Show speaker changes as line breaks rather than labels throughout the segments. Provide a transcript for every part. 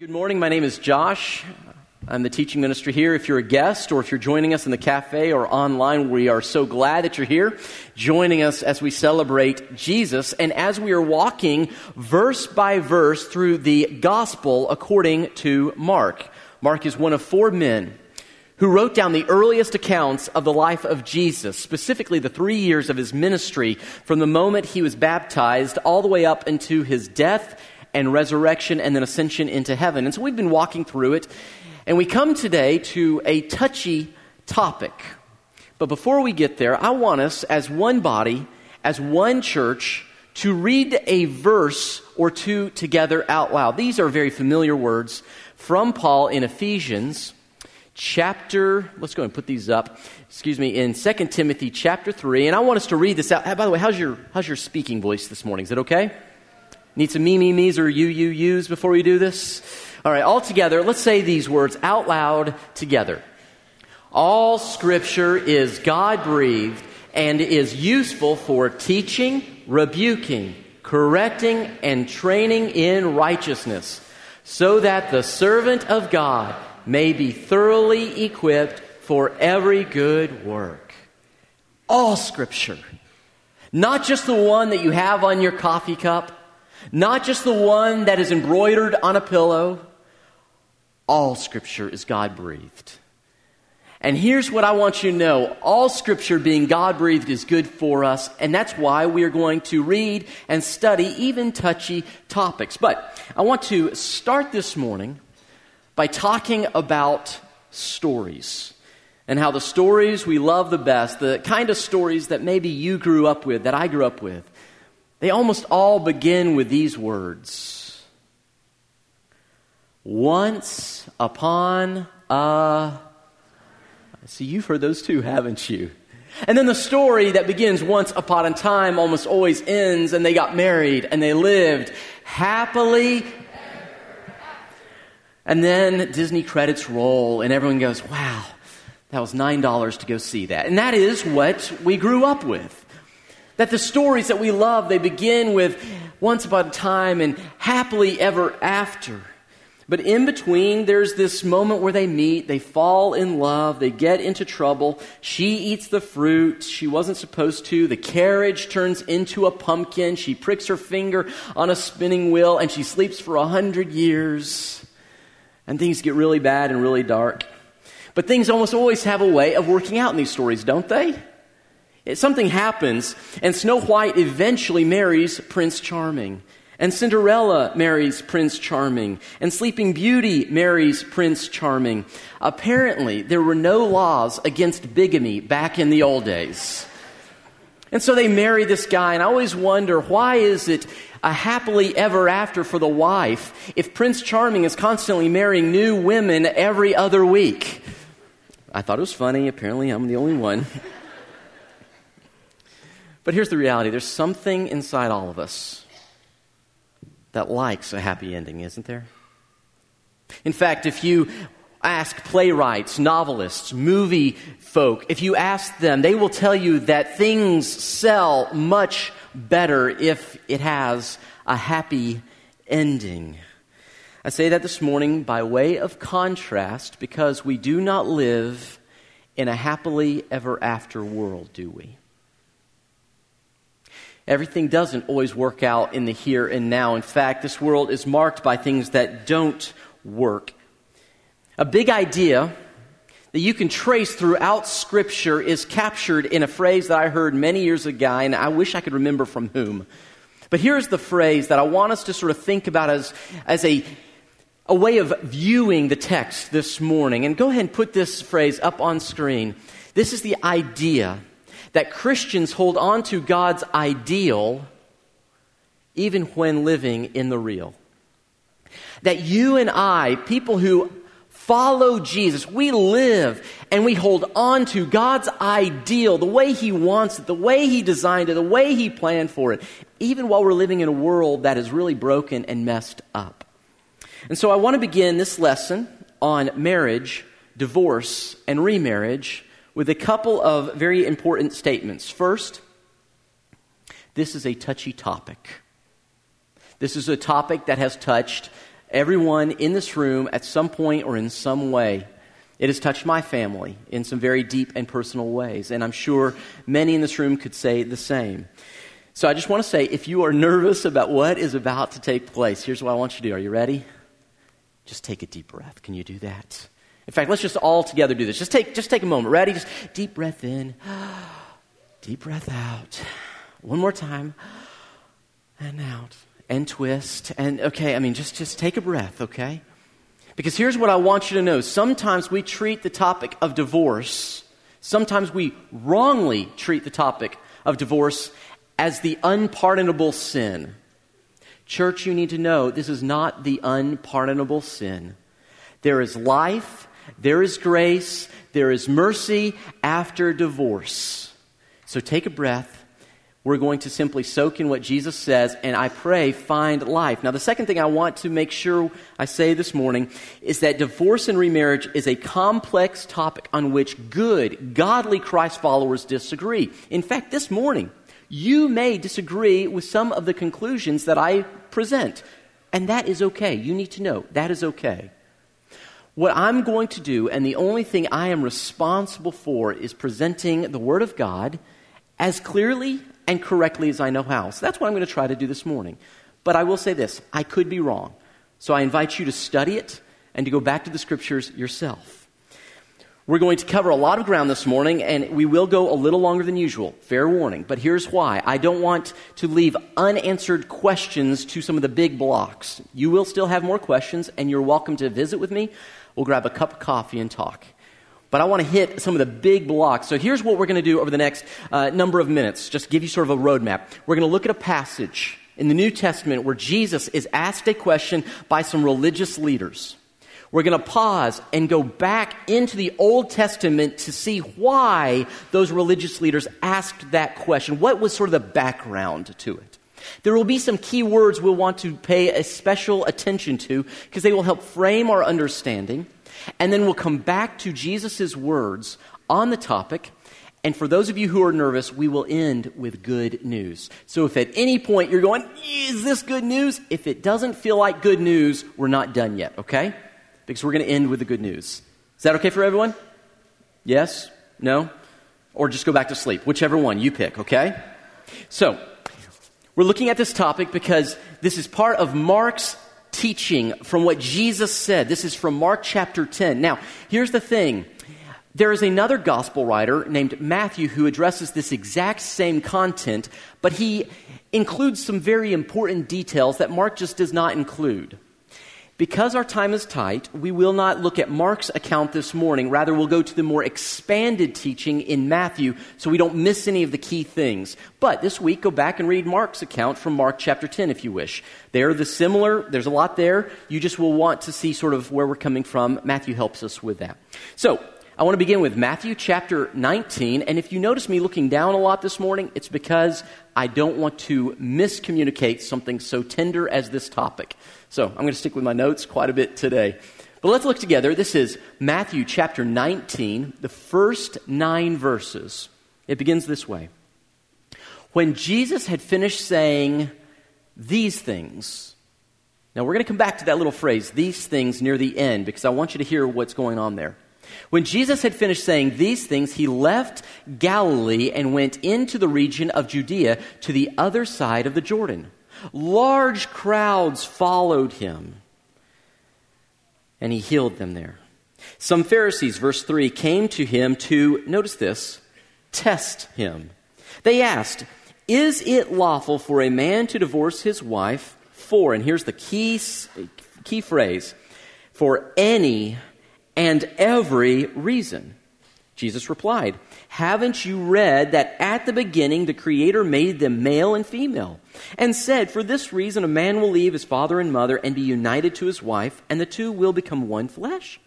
Good morning. My name is Josh. I'm the teaching minister here. If you're a guest or if you're joining us in the cafe or online, we are so glad that you're here joining us as we celebrate Jesus and as we are walking verse by verse through the gospel according to Mark. Mark is one of four men who wrote down the earliest accounts of the life of Jesus, specifically the three years of his ministry from the moment he was baptized all the way up into his death and resurrection and then ascension into heaven. And so we've been walking through it, and we come today to a touchy topic. But before we get there, I want us as one body, as one church, to read a verse or two together out loud. These are very familiar words from Paul in Ephesians chapter, let's go and put these up, excuse me, in 2 Timothy chapter 3. And I want us to read this out. By the way, how's your, how's your speaking voice this morning? Is it okay? Need some me, me, me's or you, you, you's before we do this? All right, all together, let's say these words out loud together. All scripture is God breathed and is useful for teaching, rebuking, correcting, and training in righteousness, so that the servant of God may be thoroughly equipped for every good work. All scripture. Not just the one that you have on your coffee cup, not just the one that is embroidered on a pillow. All scripture is God breathed. And here's what I want you to know all scripture being God breathed is good for us, and that's why we are going to read and study even touchy topics. But I want to start this morning by talking about stories and how the stories we love the best, the kind of stories that maybe you grew up with, that I grew up with, they almost all begin with these words Once upon a. See, you've heard those too, haven't you? And then the story that begins once upon a time almost always ends, and they got married and they lived happily. And then Disney credits roll, and everyone goes, wow, that was $9 to go see that. And that is what we grew up with. That the stories that we love, they begin with once upon a time and happily ever after. But in between, there's this moment where they meet, they fall in love, they get into trouble. She eats the fruit she wasn't supposed to. The carriage turns into a pumpkin. She pricks her finger on a spinning wheel and she sleeps for a hundred years. And things get really bad and really dark. But things almost always have a way of working out in these stories, don't they? Something happens, and Snow White eventually marries Prince Charming. And Cinderella marries Prince Charming. And Sleeping Beauty marries Prince Charming. Apparently, there were no laws against bigamy back in the old days. And so they marry this guy, and I always wonder why is it a happily ever after for the wife if Prince Charming is constantly marrying new women every other week? I thought it was funny. Apparently, I'm the only one. But here's the reality there's something inside all of us that likes a happy ending, isn't there? In fact, if you ask playwrights, novelists, movie folk, if you ask them, they will tell you that things sell much better if it has a happy ending. I say that this morning by way of contrast because we do not live in a happily ever after world, do we? Everything doesn't always work out in the here and now. In fact, this world is marked by things that don't work. A big idea that you can trace throughout Scripture is captured in a phrase that I heard many years ago, and I wish I could remember from whom. But here's the phrase that I want us to sort of think about as, as a, a way of viewing the text this morning. And go ahead and put this phrase up on screen. This is the idea that Christians hold on to God's ideal even when living in the real. That you and I, people who follow Jesus, we live and we hold on to God's ideal, the way He wants it, the way He designed it, the way He planned for it, even while we're living in a world that is really broken and messed up. And so I want to begin this lesson on marriage, divorce, and remarriage with a couple of very important statements. First, this is a touchy topic. This is a topic that has touched Everyone in this room, at some point or in some way, it has touched my family in some very deep and personal ways. And I'm sure many in this room could say the same. So I just want to say if you are nervous about what is about to take place, here's what I want you to do. Are you ready? Just take a deep breath. Can you do that? In fact, let's just all together do this. Just take, just take a moment. Ready? Just deep breath in, deep breath out. One more time. And out. And twist. And okay, I mean, just, just take a breath, okay? Because here's what I want you to know. Sometimes we treat the topic of divorce, sometimes we wrongly treat the topic of divorce as the unpardonable sin. Church, you need to know this is not the unpardonable sin. There is life, there is grace, there is mercy after divorce. So take a breath. We're going to simply soak in what Jesus says, and I pray find life. Now, the second thing I want to make sure I say this morning is that divorce and remarriage is a complex topic on which good, godly Christ followers disagree. In fact, this morning, you may disagree with some of the conclusions that I present, and that is okay. You need to know that is okay. What I'm going to do, and the only thing I am responsible for, is presenting the Word of God as clearly and correctly as I know how. So that's what I'm going to try to do this morning. But I will say this I could be wrong. So I invite you to study it and to go back to the scriptures yourself. We're going to cover a lot of ground this morning, and we will go a little longer than usual. Fair warning. But here's why I don't want to leave unanswered questions to some of the big blocks. You will still have more questions, and you're welcome to visit with me. We'll grab a cup of coffee and talk. But I want to hit some of the big blocks. So here's what we're going to do over the next uh, number of minutes, just give you sort of a roadmap. We're going to look at a passage in the New Testament where Jesus is asked a question by some religious leaders. We're going to pause and go back into the Old Testament to see why those religious leaders asked that question. What was sort of the background to it? There will be some key words we'll want to pay a special attention to because they will help frame our understanding. And then we'll come back to Jesus' words on the topic. And for those of you who are nervous, we will end with good news. So if at any point you're going, is this good news? If it doesn't feel like good news, we're not done yet, okay? Because we're going to end with the good news. Is that okay for everyone? Yes? No? Or just go back to sleep, whichever one you pick, okay? So, we're looking at this topic because this is part of Mark's teaching from what Jesus said. This is from Mark chapter 10. Now, here's the thing. There is another gospel writer named Matthew who addresses this exact same content, but he includes some very important details that Mark just does not include. Because our time is tight, we will not look at Mark's account this morning. Rather, we'll go to the more expanded teaching in Matthew so we don't miss any of the key things. But this week, go back and read Mark's account from Mark chapter 10 if you wish. They're the similar, there's a lot there. You just will want to see sort of where we're coming from. Matthew helps us with that. So, I want to begin with Matthew chapter 19. And if you notice me looking down a lot this morning, it's because I don't want to miscommunicate something so tender as this topic. So I'm going to stick with my notes quite a bit today. But let's look together. This is Matthew chapter 19, the first nine verses. It begins this way When Jesus had finished saying these things, now we're going to come back to that little phrase, these things, near the end, because I want you to hear what's going on there. When Jesus had finished saying these things, he left Galilee and went into the region of Judea to the other side of the Jordan. Large crowds followed him, and he healed them there. Some Pharisees, verse 3, came to him to, notice this, test him. They asked, Is it lawful for a man to divorce his wife for, and here's the key, key phrase, for any and every reason? Jesus replied, Haven't you read that at the beginning the Creator made them male and female, and said, For this reason a man will leave his father and mother and be united to his wife, and the two will become one flesh?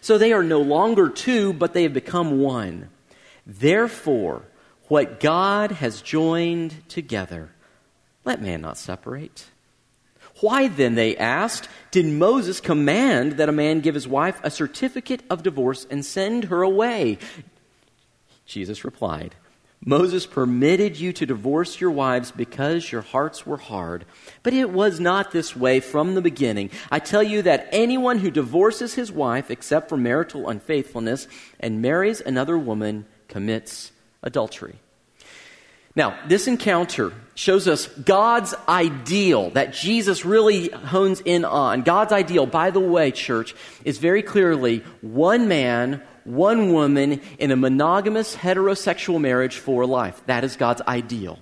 So they are no longer two, but they have become one. Therefore, what God has joined together, let man not separate. Why then, they asked, did Moses command that a man give his wife a certificate of divorce and send her away? Jesus replied, Moses permitted you to divorce your wives because your hearts were hard. But it was not this way from the beginning. I tell you that anyone who divorces his wife, except for marital unfaithfulness, and marries another woman, commits adultery. Now, this encounter shows us God's ideal that Jesus really hones in on. God's ideal, by the way, church, is very clearly one man, one woman in a monogamous heterosexual marriage for life. That is God's ideal.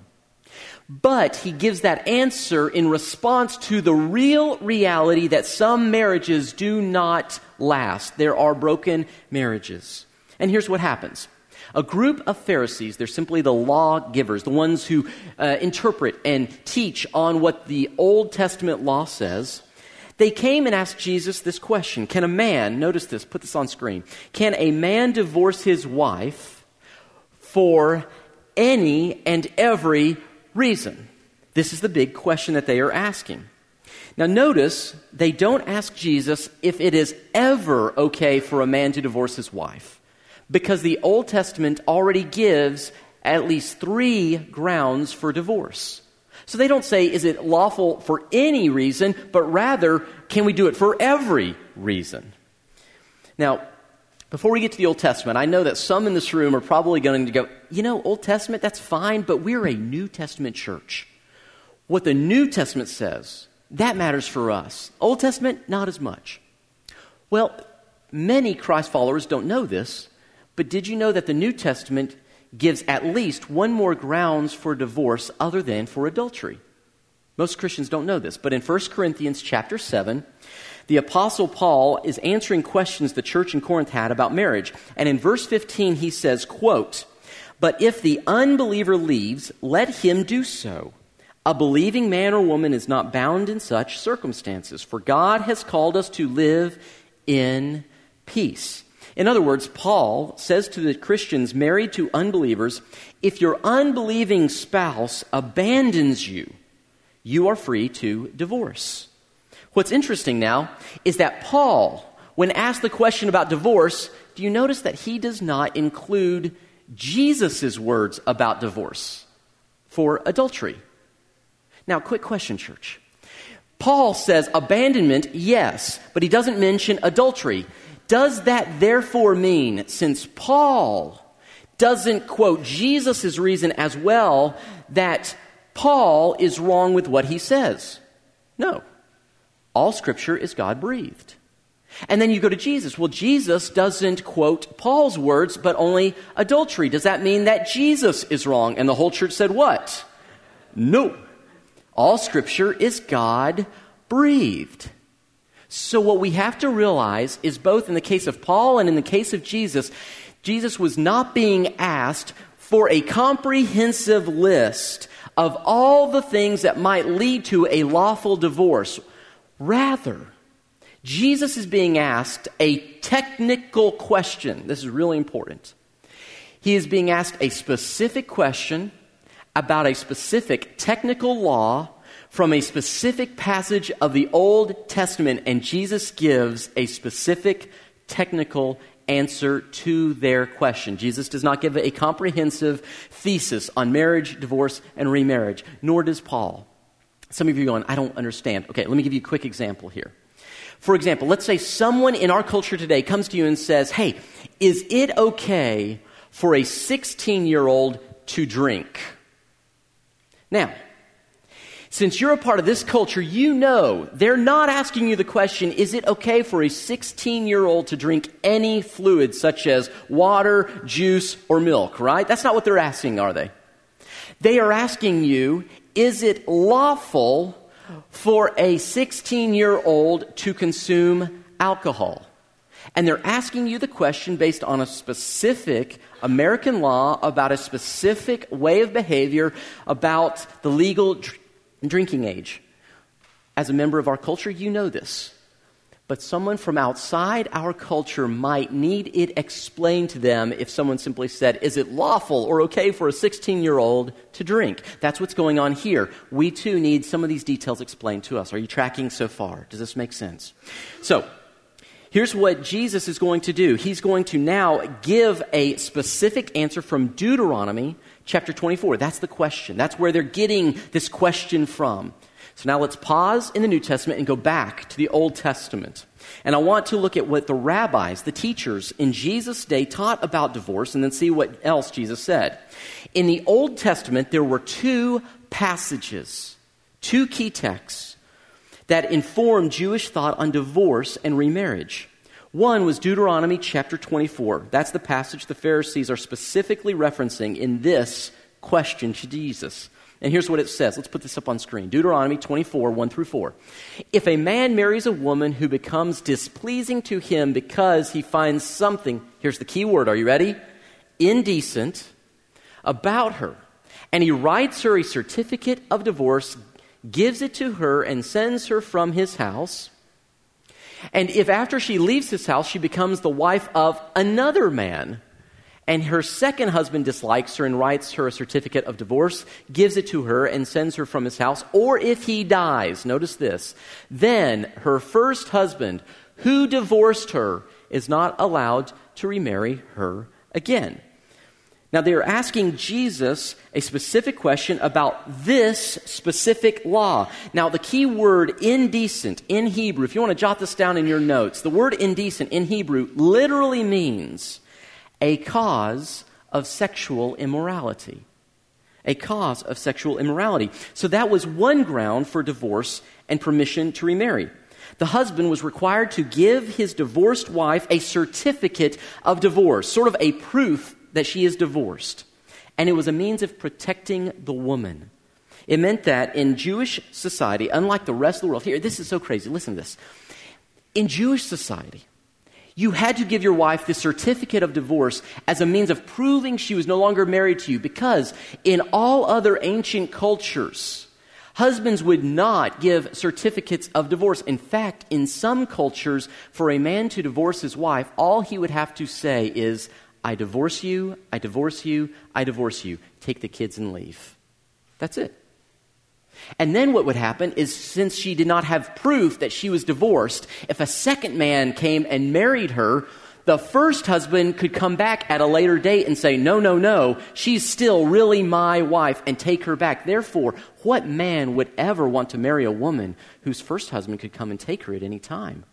But he gives that answer in response to the real reality that some marriages do not last. There are broken marriages. And here's what happens. A group of Pharisees, they're simply the lawgivers, the ones who uh, interpret and teach on what the Old Testament law says. They came and asked Jesus this question Can a man, notice this, put this on screen, can a man divorce his wife for any and every reason? This is the big question that they are asking. Now, notice they don't ask Jesus if it is ever okay for a man to divorce his wife because the Old Testament already gives at least three grounds for divorce. So they don't say, is it lawful for any reason, but rather, can we do it for every reason? Now, before we get to the Old Testament, I know that some in this room are probably going to go, you know, Old Testament, that's fine, but we're a New Testament church. What the New Testament says, that matters for us. Old Testament, not as much. Well, many Christ followers don't know this, but did you know that the New Testament gives at least one more grounds for divorce other than for adultery? Most Christians don't know this, but in 1 Corinthians chapter 7, the apostle Paul is answering questions the church in Corinth had about marriage. And in verse 15 he says, quote, "But if the unbeliever leaves, let him do so." A believing man or woman is not bound in such circumstances, for God has called us to live in peace. In other words, Paul says to the Christians married to unbelievers if your unbelieving spouse abandons you, you are free to divorce. What's interesting now is that Paul, when asked the question about divorce, do you notice that he does not include Jesus' words about divorce for adultery? Now, quick question, church. Paul says abandonment, yes, but he doesn't mention adultery. Does that therefore mean, since Paul doesn't quote Jesus' reason as well, that Paul is wrong with what he says? No. All scripture is God breathed. And then you go to Jesus. Well, Jesus doesn't quote Paul's words, but only adultery. Does that mean that Jesus is wrong? And the whole church said what? No. All scripture is God breathed. So, what we have to realize is both in the case of Paul and in the case of Jesus, Jesus was not being asked for a comprehensive list of all the things that might lead to a lawful divorce. Rather, Jesus is being asked a technical question. This is really important. He is being asked a specific question about a specific technical law from a specific passage of the Old Testament, and Jesus gives a specific technical answer to their question. Jesus does not give a comprehensive thesis on marriage, divorce, and remarriage, nor does Paul. Some of you are going, I don't understand. Okay, let me give you a quick example here. For example, let's say someone in our culture today comes to you and says, Hey, is it okay for a 16 year old to drink? Now, since you're a part of this culture, you know they're not asking you the question is it okay for a 16 year old to drink any fluid such as water, juice, or milk, right? That's not what they're asking, are they? They are asking you is it lawful for a 16 year old to consume alcohol? And they're asking you the question based on a specific American law about a specific way of behavior about the legal drinking age. As a member of our culture, you know this. But someone from outside our culture might need it explained to them if someone simply said, Is it lawful or okay for a 16 year old to drink? That's what's going on here. We too need some of these details explained to us. Are you tracking so far? Does this make sense? So, Here's what Jesus is going to do. He's going to now give a specific answer from Deuteronomy chapter 24. That's the question. That's where they're getting this question from. So now let's pause in the New Testament and go back to the Old Testament. And I want to look at what the rabbis, the teachers in Jesus' day taught about divorce and then see what else Jesus said. In the Old Testament, there were two passages, two key texts that informed Jewish thought on divorce and remarriage. One was Deuteronomy chapter 24. That's the passage the Pharisees are specifically referencing in this question to Jesus. And here's what it says. Let's put this up on screen. Deuteronomy 24, 1 through 4. If a man marries a woman who becomes displeasing to him because he finds something, here's the key word, are you ready? Indecent about her, and he writes her a certificate of divorce, gives it to her, and sends her from his house, and if after she leaves his house, she becomes the wife of another man, and her second husband dislikes her and writes her a certificate of divorce, gives it to her, and sends her from his house, or if he dies, notice this, then her first husband, who divorced her, is not allowed to remarry her again. Now, they are asking Jesus a specific question about this specific law. Now, the key word indecent in Hebrew, if you want to jot this down in your notes, the word indecent in Hebrew literally means a cause of sexual immorality. A cause of sexual immorality. So that was one ground for divorce and permission to remarry. The husband was required to give his divorced wife a certificate of divorce, sort of a proof that she is divorced. And it was a means of protecting the woman. It meant that in Jewish society, unlike the rest of the world, here, this is so crazy. Listen to this. In Jewish society, you had to give your wife the certificate of divorce as a means of proving she was no longer married to you because in all other ancient cultures, husbands would not give certificates of divorce. In fact, in some cultures, for a man to divorce his wife, all he would have to say is, I divorce you, I divorce you, I divorce you. Take the kids and leave. That's it. And then what would happen is since she did not have proof that she was divorced, if a second man came and married her, the first husband could come back at a later date and say, No, no, no, she's still really my wife, and take her back. Therefore, what man would ever want to marry a woman whose first husband could come and take her at any time?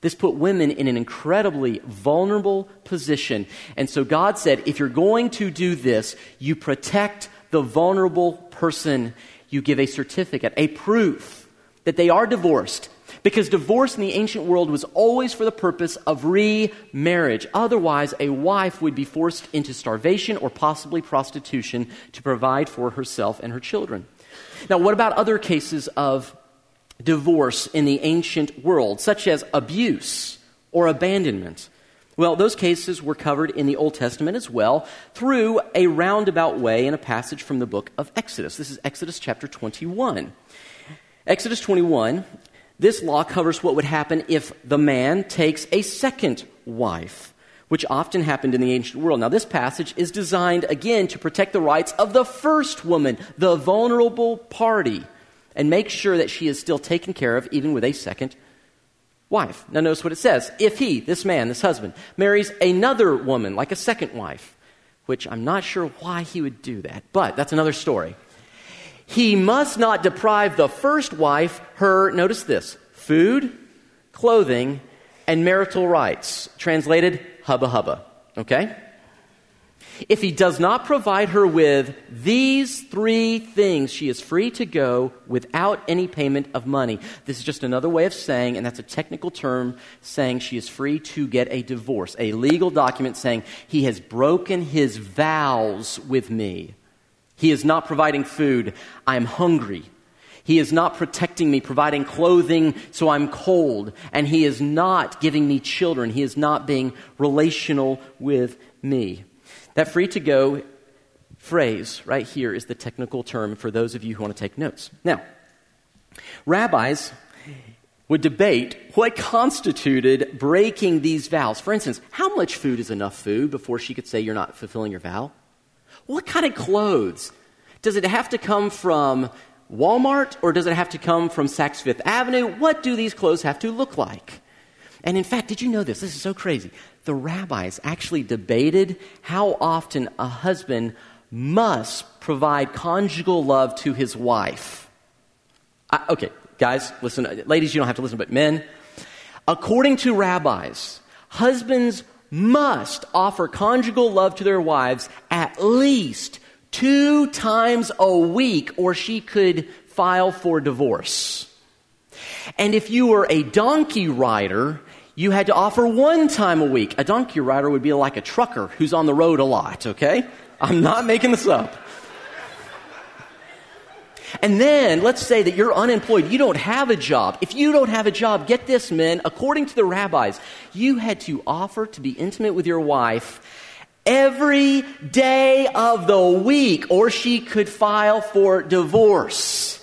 This put women in an incredibly vulnerable position. And so God said, if you're going to do this, you protect the vulnerable person. You give a certificate, a proof that they are divorced. Because divorce in the ancient world was always for the purpose of remarriage. Otherwise, a wife would be forced into starvation or possibly prostitution to provide for herself and her children. Now, what about other cases of divorce in the ancient world, such as abuse or abandonment. Well, those cases were covered in the Old Testament as well through a roundabout way in a passage from the book of Exodus. This is Exodus chapter 21. Exodus 21, this law covers what would happen if the man takes a second wife, which often happened in the ancient world. Now, this passage is designed again to protect the rights of the first woman, the vulnerable party and make sure that she is still taken care of even with a second wife. Now, notice what it says. If he, this man, this husband, marries another woman, like a second wife, which I'm not sure why he would do that, but that's another story. He must not deprive the first wife her, notice this, food, clothing, and marital rights. Translated, hubba hubba. Okay? If he does not provide her with these three things, she is free to go without any payment of money. This is just another way of saying, and that's a technical term, saying she is free to get a divorce, a legal document saying he has broken his vows with me. He is not providing food. I am hungry. He is not protecting me, providing clothing so I'm cold. And He is not giving me children. He is not being relational with me. That free to go phrase right here is the technical term for those of you who want to take notes. Now, rabbis would debate what constituted breaking these vows. For instance, how much food is enough food before she could say you're not fulfilling your vow? What kind of clothes? Does it have to come from Walmart or does it have to come from Saks Fifth Avenue? What do these clothes have to look like? And in fact, did you know this? This is so crazy. The rabbis actually debated how often a husband must provide conjugal love to his wife. I, okay, guys, listen. Ladies, you don't have to listen, but men, according to rabbis, husbands must offer conjugal love to their wives at least two times a week, or she could file for divorce. And if you were a donkey rider, you had to offer one time a week. A donkey rider would be like a trucker who's on the road a lot, okay? I'm not making this up. And then let's say that you're unemployed. You don't have a job. If you don't have a job, get this, men, according to the rabbis, you had to offer to be intimate with your wife every day of the week, or she could file for divorce.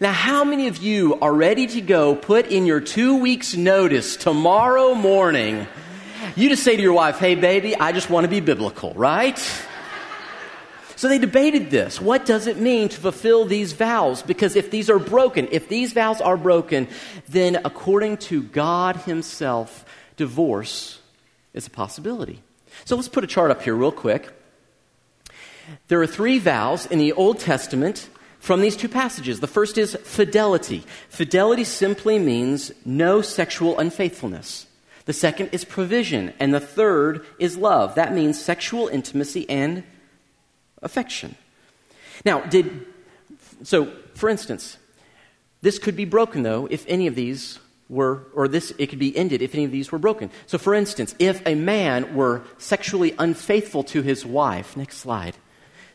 Now, how many of you are ready to go put in your two weeks' notice tomorrow morning? You just say to your wife, hey, baby, I just want to be biblical, right? So they debated this. What does it mean to fulfill these vows? Because if these are broken, if these vows are broken, then according to God Himself, divorce is a possibility. So let's put a chart up here real quick. There are three vows in the Old Testament from these two passages. The first is fidelity. Fidelity simply means no sexual unfaithfulness. The second is provision. And the third is love. That means sexual intimacy and affection. Now, did. So, for instance, this could be broken, though, if any of these were, or this, it could be ended if any of these were broken. So, for instance, if a man were sexually unfaithful to his wife, next slide,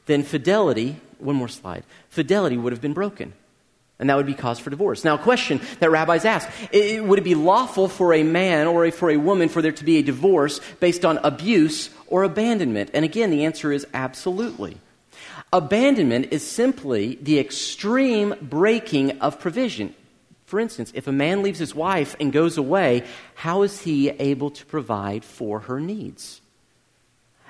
then fidelity one more slide. Fidelity would have been broken. And that would be cause for divorce. Now, a question that rabbis ask would it be lawful for a man or for a woman for there to be a divorce based on abuse or abandonment? And again, the answer is absolutely. Abandonment is simply the extreme breaking of provision. For instance, if a man leaves his wife and goes away, how is he able to provide for her needs?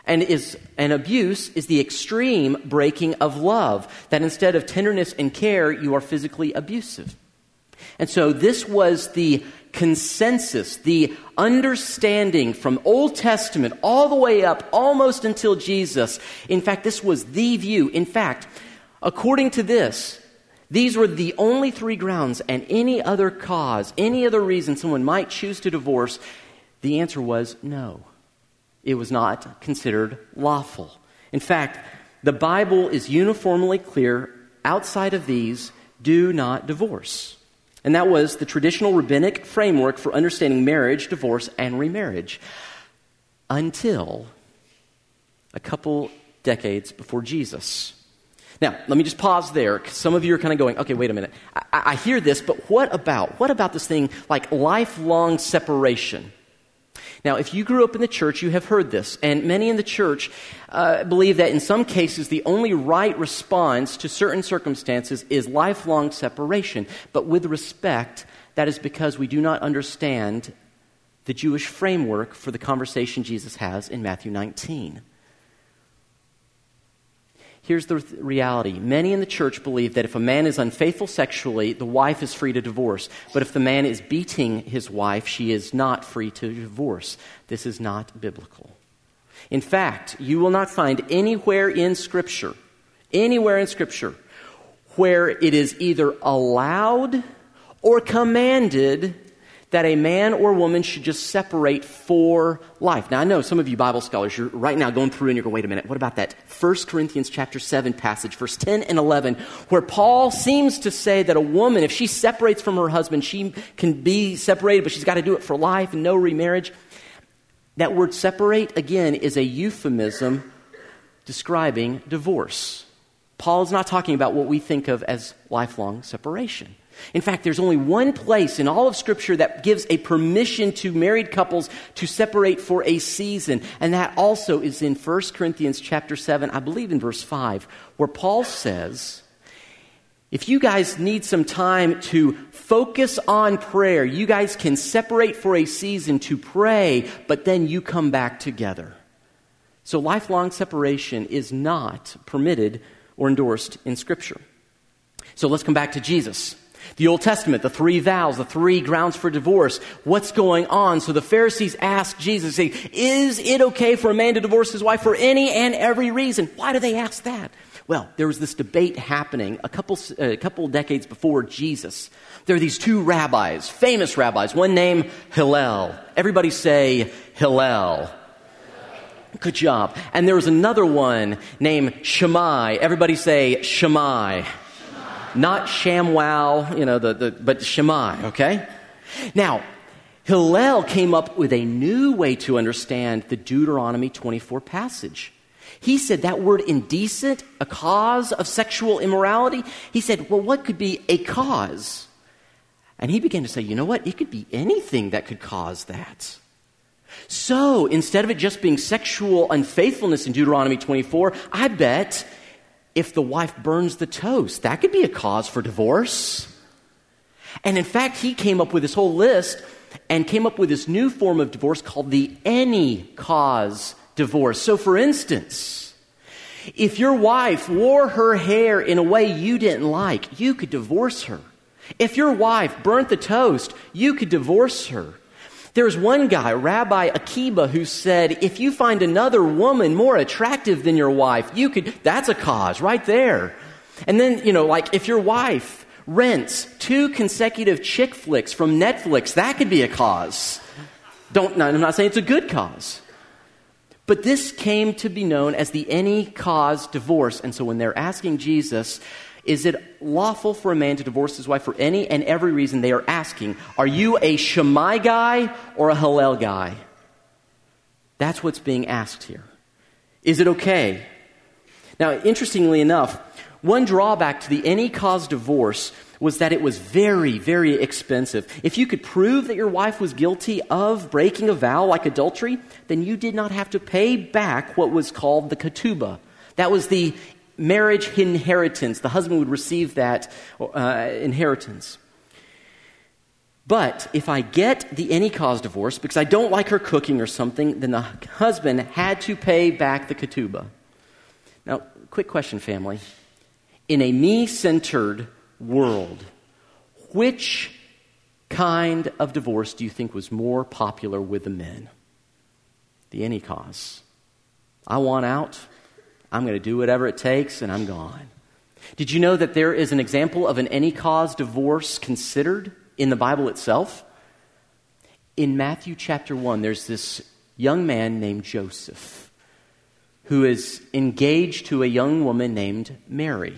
And is an abuse is the extreme breaking of love that instead of tenderness and care you are physically abusive. And so this was the consensus the understanding from old testament all the way up almost until jesus. In fact this was the view. In fact according to this these were the only three grounds and any other cause any other reason someone might choose to divorce the answer was no it was not considered lawful. In fact, the Bible is uniformly clear outside of these do not divorce. And that was the traditional rabbinic framework for understanding marriage, divorce, and remarriage until a couple decades before Jesus. Now, let me just pause there. Some of you are kind of going, okay, wait a minute. I, I hear this, but what about? What about this thing like lifelong separation? Now, if you grew up in the church, you have heard this, and many in the church uh, believe that in some cases the only right response to certain circumstances is lifelong separation. But with respect, that is because we do not understand the Jewish framework for the conversation Jesus has in Matthew 19. Here's the reality. Many in the church believe that if a man is unfaithful sexually, the wife is free to divorce. But if the man is beating his wife, she is not free to divorce. This is not biblical. In fact, you will not find anywhere in Scripture, anywhere in Scripture, where it is either allowed or commanded that a man or woman should just separate for life. Now, I know some of you Bible scholars, you're right now going through and you're going, wait a minute, what about that 1 Corinthians chapter 7 passage, verse 10 and 11, where Paul seems to say that a woman, if she separates from her husband, she can be separated, but she's got to do it for life and no remarriage. That word separate, again, is a euphemism describing divorce. Paul is not talking about what we think of as lifelong separation. In fact, there's only one place in all of Scripture that gives a permission to married couples to separate for a season, and that also is in 1 Corinthians chapter 7, I believe in verse 5, where Paul says, if you guys need some time to focus on prayer, you guys can separate for a season to pray, but then you come back together. So, lifelong separation is not permitted or endorsed in Scripture. So, let's come back to Jesus. The Old Testament, the three vows, the three grounds for divorce. What's going on? So the Pharisees ask Jesus, say, is it okay for a man to divorce his wife for any and every reason? Why do they ask that? Well, there was this debate happening a couple, a couple decades before Jesus. There are these two rabbis, famous rabbis, one named Hillel. Everybody say Hillel. Good job. And there was another one named Shammai. Everybody say Shammai. Not ShamWow, you know, the, the, but Shammai, okay? Now, Hillel came up with a new way to understand the Deuteronomy 24 passage. He said that word indecent, a cause of sexual immorality, he said, well, what could be a cause? And he began to say, you know what? It could be anything that could cause that. So instead of it just being sexual unfaithfulness in Deuteronomy 24, I bet if the wife burns the toast. That could be a cause for divorce. And in fact, he came up with this whole list and came up with this new form of divorce called the any cause divorce. So, for instance, if your wife wore her hair in a way you didn't like, you could divorce her. If your wife burnt the toast, you could divorce her. There's one guy, Rabbi Akiba, who said, if you find another woman more attractive than your wife, you could, that's a cause right there. And then, you know, like if your wife rents two consecutive chick flicks from Netflix, that could be a cause. Don't, I'm not saying it's a good cause. But this came to be known as the any cause divorce. And so when they're asking Jesus, is it lawful for a man to divorce his wife for any and every reason? They are asking, Are you a Shammai guy or a Hillel guy? That's what's being asked here. Is it okay? Now, interestingly enough, one drawback to the any cause divorce was that it was very, very expensive. If you could prove that your wife was guilty of breaking a vow like adultery, then you did not have to pay back what was called the ketubah. That was the marriage inheritance. The husband would receive that uh, inheritance. But if I get the any cause divorce because I don't like her cooking or something, then the husband had to pay back the ketubah. Now, quick question, family. In a me centered world, which kind of divorce do you think was more popular with the men? The any cause. I want out. I'm going to do whatever it takes, and I'm gone. Did you know that there is an example of an any cause divorce considered in the Bible itself? In Matthew chapter 1, there's this young man named Joseph who is engaged to a young woman named Mary.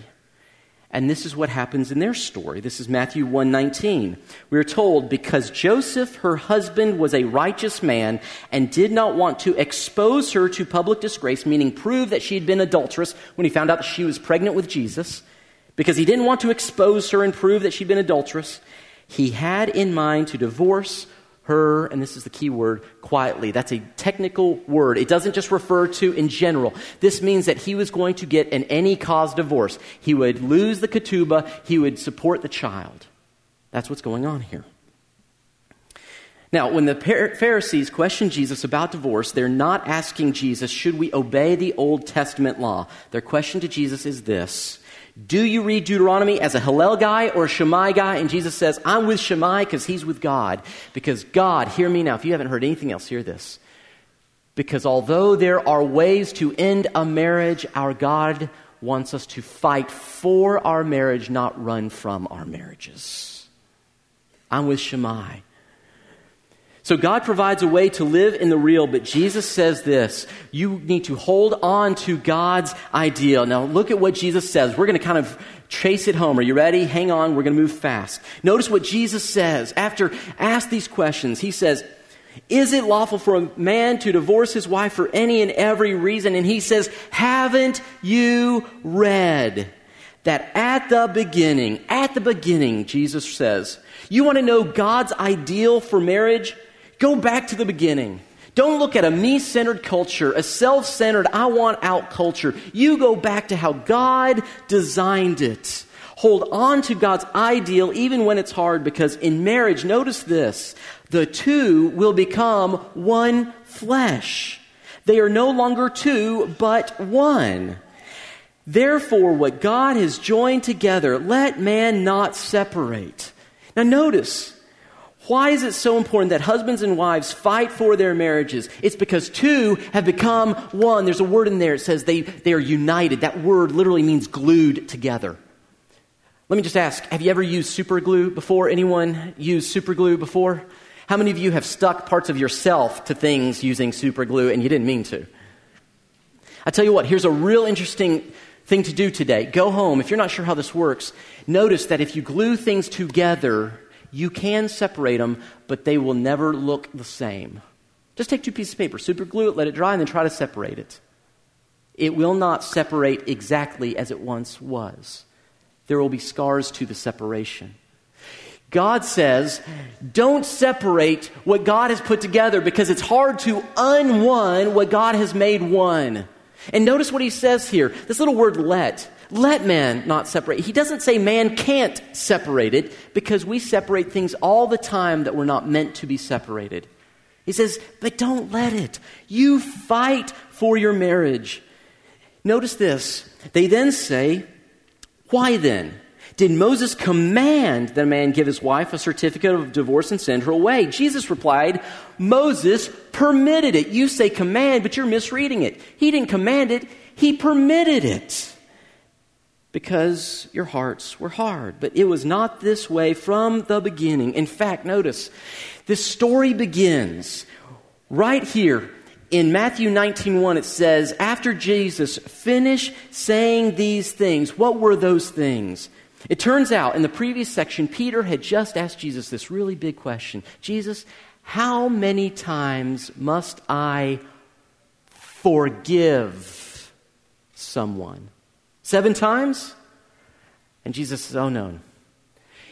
And this is what happens in their story. This is Matthew 119. We are told because Joseph, her husband, was a righteous man and did not want to expose her to public disgrace, meaning prove that she had been adulterous when he found out that she was pregnant with Jesus, because he didn't want to expose her and prove that she'd been adulterous, he had in mind to divorce her, and this is the key word, quietly. That's a technical word. It doesn't just refer to in general. This means that he was going to get an any cause divorce. He would lose the ketubah, he would support the child. That's what's going on here. Now, when the Pharisees question Jesus about divorce, they're not asking Jesus, should we obey the Old Testament law? Their question to Jesus is this do you read Deuteronomy as a Hillel guy or a Shammai guy? And Jesus says, I'm with Shammai because he's with God. Because God, hear me now. If you haven't heard anything else, hear this. Because although there are ways to end a marriage, our God wants us to fight for our marriage, not run from our marriages. I'm with Shammai. So God provides a way to live in the real, but Jesus says this you need to hold on to God's ideal. Now, look at what Jesus says. We're going to kind of chase it home. Are you ready? Hang on, we're going to move fast. Notice what Jesus says after ask these questions. He says, is it lawful for a man to divorce his wife for any and every reason? And he says, Haven't you read that at the beginning, at the beginning, Jesus says, You want to know God's ideal for marriage? Go back to the beginning. Don't look at a me centered culture, a self centered, I want out culture. You go back to how God designed it. Hold on to God's ideal even when it's hard because in marriage, notice this the two will become one flesh. They are no longer two, but one. Therefore, what God has joined together, let man not separate. Now, notice, why is it so important that husbands and wives fight for their marriages? It's because two have become one. There's a word in there. It says they, they are united. That word literally means glued together. Let me just ask have you ever used super glue before? Anyone used super glue before? How many of you have stuck parts of yourself to things using super glue and you didn't mean to? I tell you what, here's a real interesting thing to do today. Go home. If you're not sure how this works, notice that if you glue things together, you can separate them, but they will never look the same. Just take two pieces of paper, super glue it, let it dry, and then try to separate it. It will not separate exactly as it once was. There will be scars to the separation. God says, don't separate what God has put together because it's hard to unone what God has made one. And notice what he says here this little word let. Let man not separate. He doesn't say man can't separate it because we separate things all the time that were not meant to be separated. He says, but don't let it. You fight for your marriage. Notice this. They then say, why then? Did Moses command that a man give his wife a certificate of divorce and send her away? Jesus replied, Moses permitted it. You say command, but you're misreading it. He didn't command it, he permitted it. Because your hearts were hard. But it was not this way from the beginning. In fact, notice, this story begins right here in Matthew 19:1 it says after Jesus finished saying these things what were those things it turns out in the previous section, Peter had just asked Jesus this really big question Jesus, how many times must I forgive someone? Seven times? And Jesus says, Oh, no.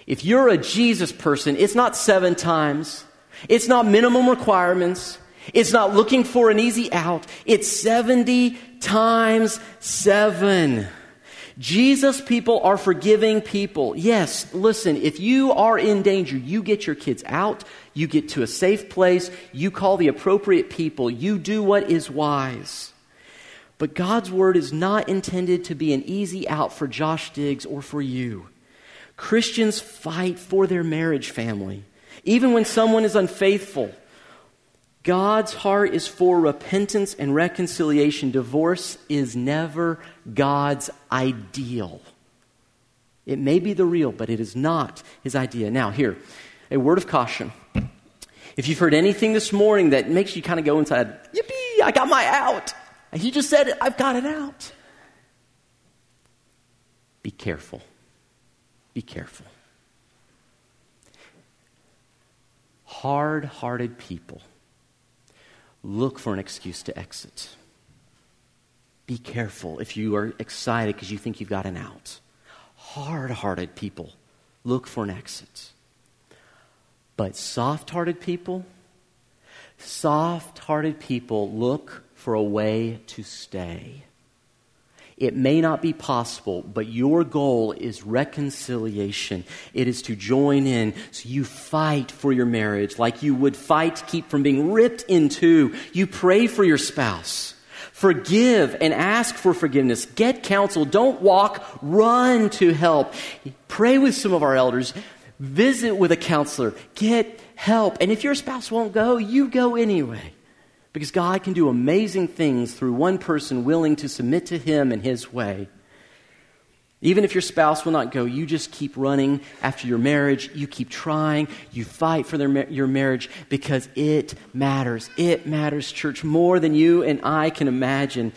If you're a Jesus person, it's not seven times, it's not minimum requirements. It's not looking for an easy out. It's 70 times seven. Jesus people are forgiving people. Yes, listen, if you are in danger, you get your kids out, you get to a safe place, you call the appropriate people, you do what is wise. But God's word is not intended to be an easy out for Josh Diggs or for you. Christians fight for their marriage family, even when someone is unfaithful. God's heart is for repentance and reconciliation. Divorce is never God's ideal. It may be the real, but it is not his idea. Now, here, a word of caution. If you've heard anything this morning that makes you kind of go inside, yippee, I got my out. He just said I've got it out. Be careful. Be careful. Hard hearted people look for an excuse to exit. Be careful if you are excited because you think you've got an out. Hard hearted people look for an exit. But soft hearted people, soft hearted people look for a way to stay. It may not be possible, but your goal is reconciliation. It is to join in. So you fight for your marriage like you would fight to keep from being ripped in two. You pray for your spouse. Forgive and ask for forgiveness. Get counsel. Don't walk, run to help. Pray with some of our elders. Visit with a counselor. Get help. And if your spouse won't go, you go anyway. Because God can do amazing things through one person willing to submit to Him in His way. Even if your spouse will not go, you just keep running after your marriage. You keep trying. You fight for their, your marriage because it matters. It matters, church, more than you and I can imagine.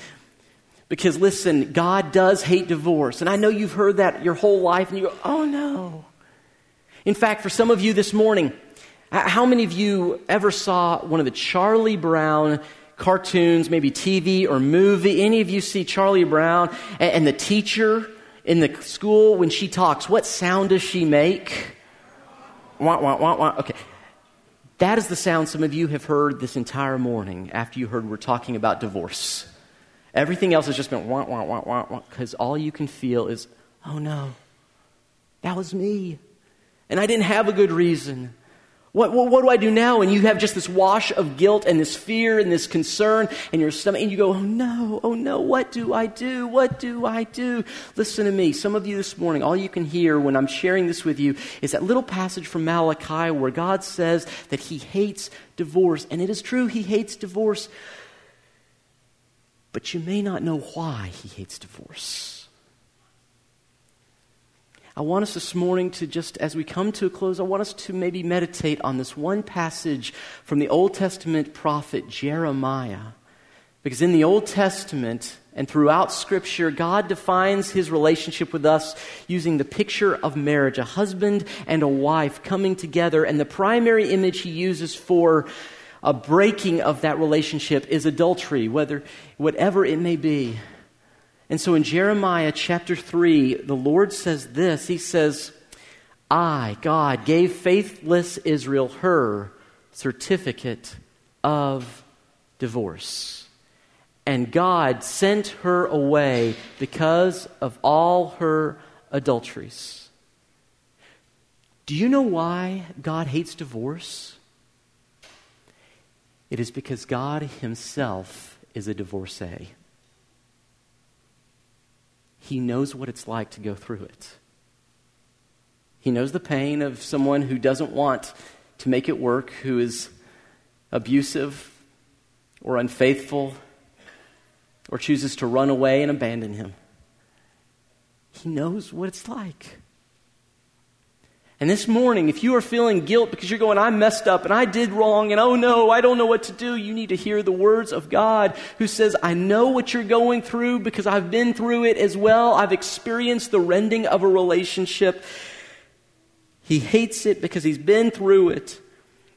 Because listen, God does hate divorce. And I know you've heard that your whole life and you go, oh no. In fact, for some of you this morning, how many of you ever saw one of the Charlie Brown cartoons, maybe TV or movie? Any of you see Charlie Brown and, the teacher in the school when she talks? What sound does she make? Wah, wah, wah, wah. Okay. That is the sound some of you have heard this entire morning after you heard we're talking about divorce. Everything else has just been wah, wah, wah, wah, wah, because all you can feel is, oh no, that was me. And I didn't have a good reason. What, what, what, do I do now? And you have just this wash of guilt and this fear and this concern in your stomach, and you go, Oh no, oh no, what do I do? What do I do? Listen to me. Some of you this morning, all you can hear when I'm sharing this with you is that little passage from Malachi where God says that He hates divorce. And it is true, He hates divorce. But you may not know why He hates divorce. I want us this morning to just, as we come to a close, I want us to maybe meditate on this one passage from the Old Testament prophet Jeremiah. Because in the Old Testament and throughout Scripture, God defines his relationship with us using the picture of marriage, a husband and a wife coming together. And the primary image he uses for a breaking of that relationship is adultery, whether, whatever it may be. And so in Jeremiah chapter 3, the Lord says this He says, I, God, gave faithless Israel her certificate of divorce. And God sent her away because of all her adulteries. Do you know why God hates divorce? It is because God Himself is a divorcee. He knows what it's like to go through it. He knows the pain of someone who doesn't want to make it work, who is abusive or unfaithful or chooses to run away and abandon him. He knows what it's like. And this morning, if you are feeling guilt because you're going, I messed up and I did wrong and oh no, I don't know what to do, you need to hear the words of God who says, I know what you're going through because I've been through it as well. I've experienced the rending of a relationship. He hates it because he's been through it.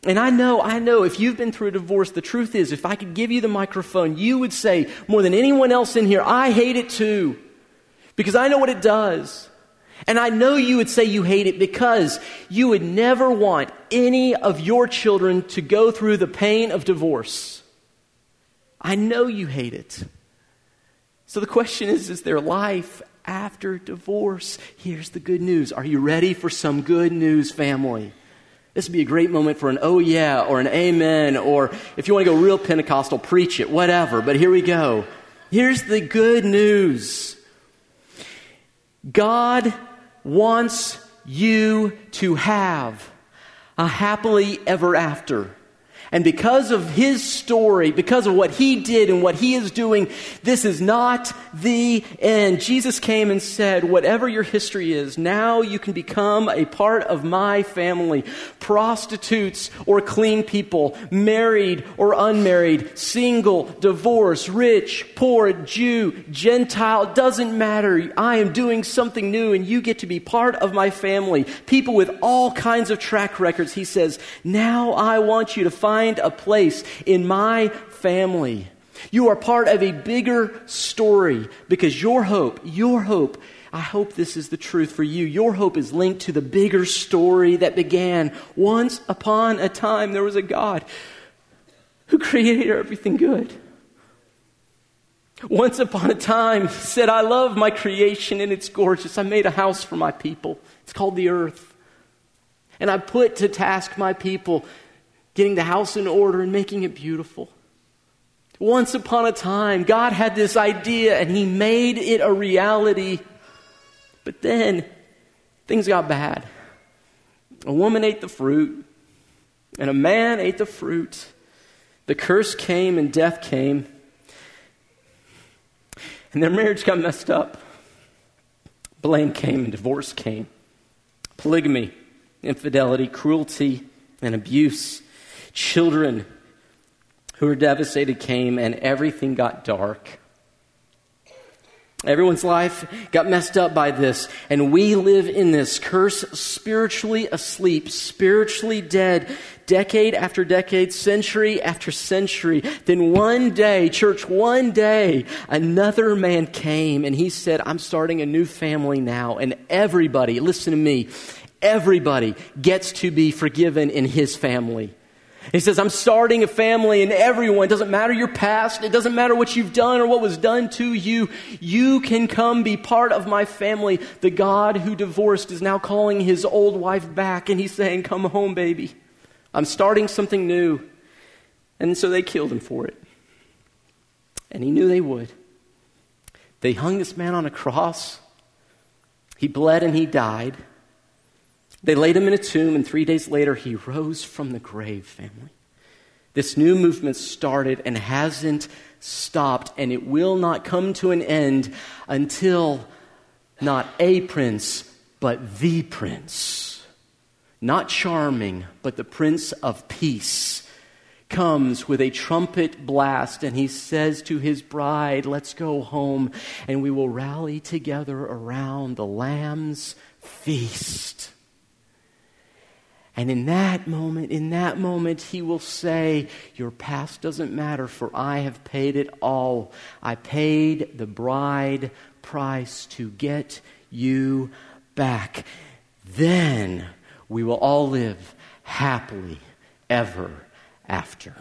And I know, I know, if you've been through a divorce, the truth is, if I could give you the microphone, you would say, more than anyone else in here, I hate it too. Because I know what it does. And I know you would say you hate it because you would never want any of your children to go through the pain of divorce. I know you hate it. So the question is is there life after divorce? Here's the good news. Are you ready for some good news, family? This would be a great moment for an oh yeah or an amen, or if you want to go real Pentecostal, preach it, whatever. But here we go. Here's the good news God wants you to have a happily ever after. And because of his story, because of what he did and what he is doing, this is not the end. Jesus came and said, Whatever your history is, now you can become a part of my family. Prostitutes or clean people, married or unmarried, single, divorced, rich, poor, Jew, Gentile, doesn't matter. I am doing something new and you get to be part of my family. People with all kinds of track records. He says, Now I want you to find find a place in my family. You are part of a bigger story because your hope, your hope, I hope this is the truth for you. Your hope is linked to the bigger story that began once upon a time. There was a God who created everything good. Once upon a time, said, I love my creation and it's gorgeous. I made a house for my people. It's called the earth. And I put to task my people getting the house in order and making it beautiful. Once upon a time, God had this idea and He made it a reality. But then things got bad. A woman ate the fruit, and a man ate the fruit. The curse came and death came. And their marriage got messed up. Blame came and divorce came. Polygamy, infidelity, cruelty, and abuse. Children who were devastated came, and everything got dark. Everyone's life got messed up by this, and we live in this curse, spiritually asleep, spiritually dead, decade after decade, century after century. Then one day, church, one day, another man came and he said, I'm starting a new family now, and everybody, listen to me, everybody gets to be forgiven in his family. He says, I'm starting a family and everyone, doesn't matter your past, it doesn't matter what you've done or what was done to you, you can come be part of my family. The God who divorced is now calling his old wife back and he's saying, Come home, baby. I'm starting something new. And so they killed him for it. And he knew they would. They hung this man on a cross. He bled and he died. They laid him in a tomb, and three days later, he rose from the grave, family. This new movement started and hasn't stopped, and it will not come to an end until not a prince, but the prince. Not charming, but the prince of peace comes with a trumpet blast and he says to his bride, Let's go home and we will rally together around the Lamb's feast. And in that moment, in that moment, he will say, Your past doesn't matter, for I have paid it all. I paid the bride price to get you back. Then we will all live happily ever after.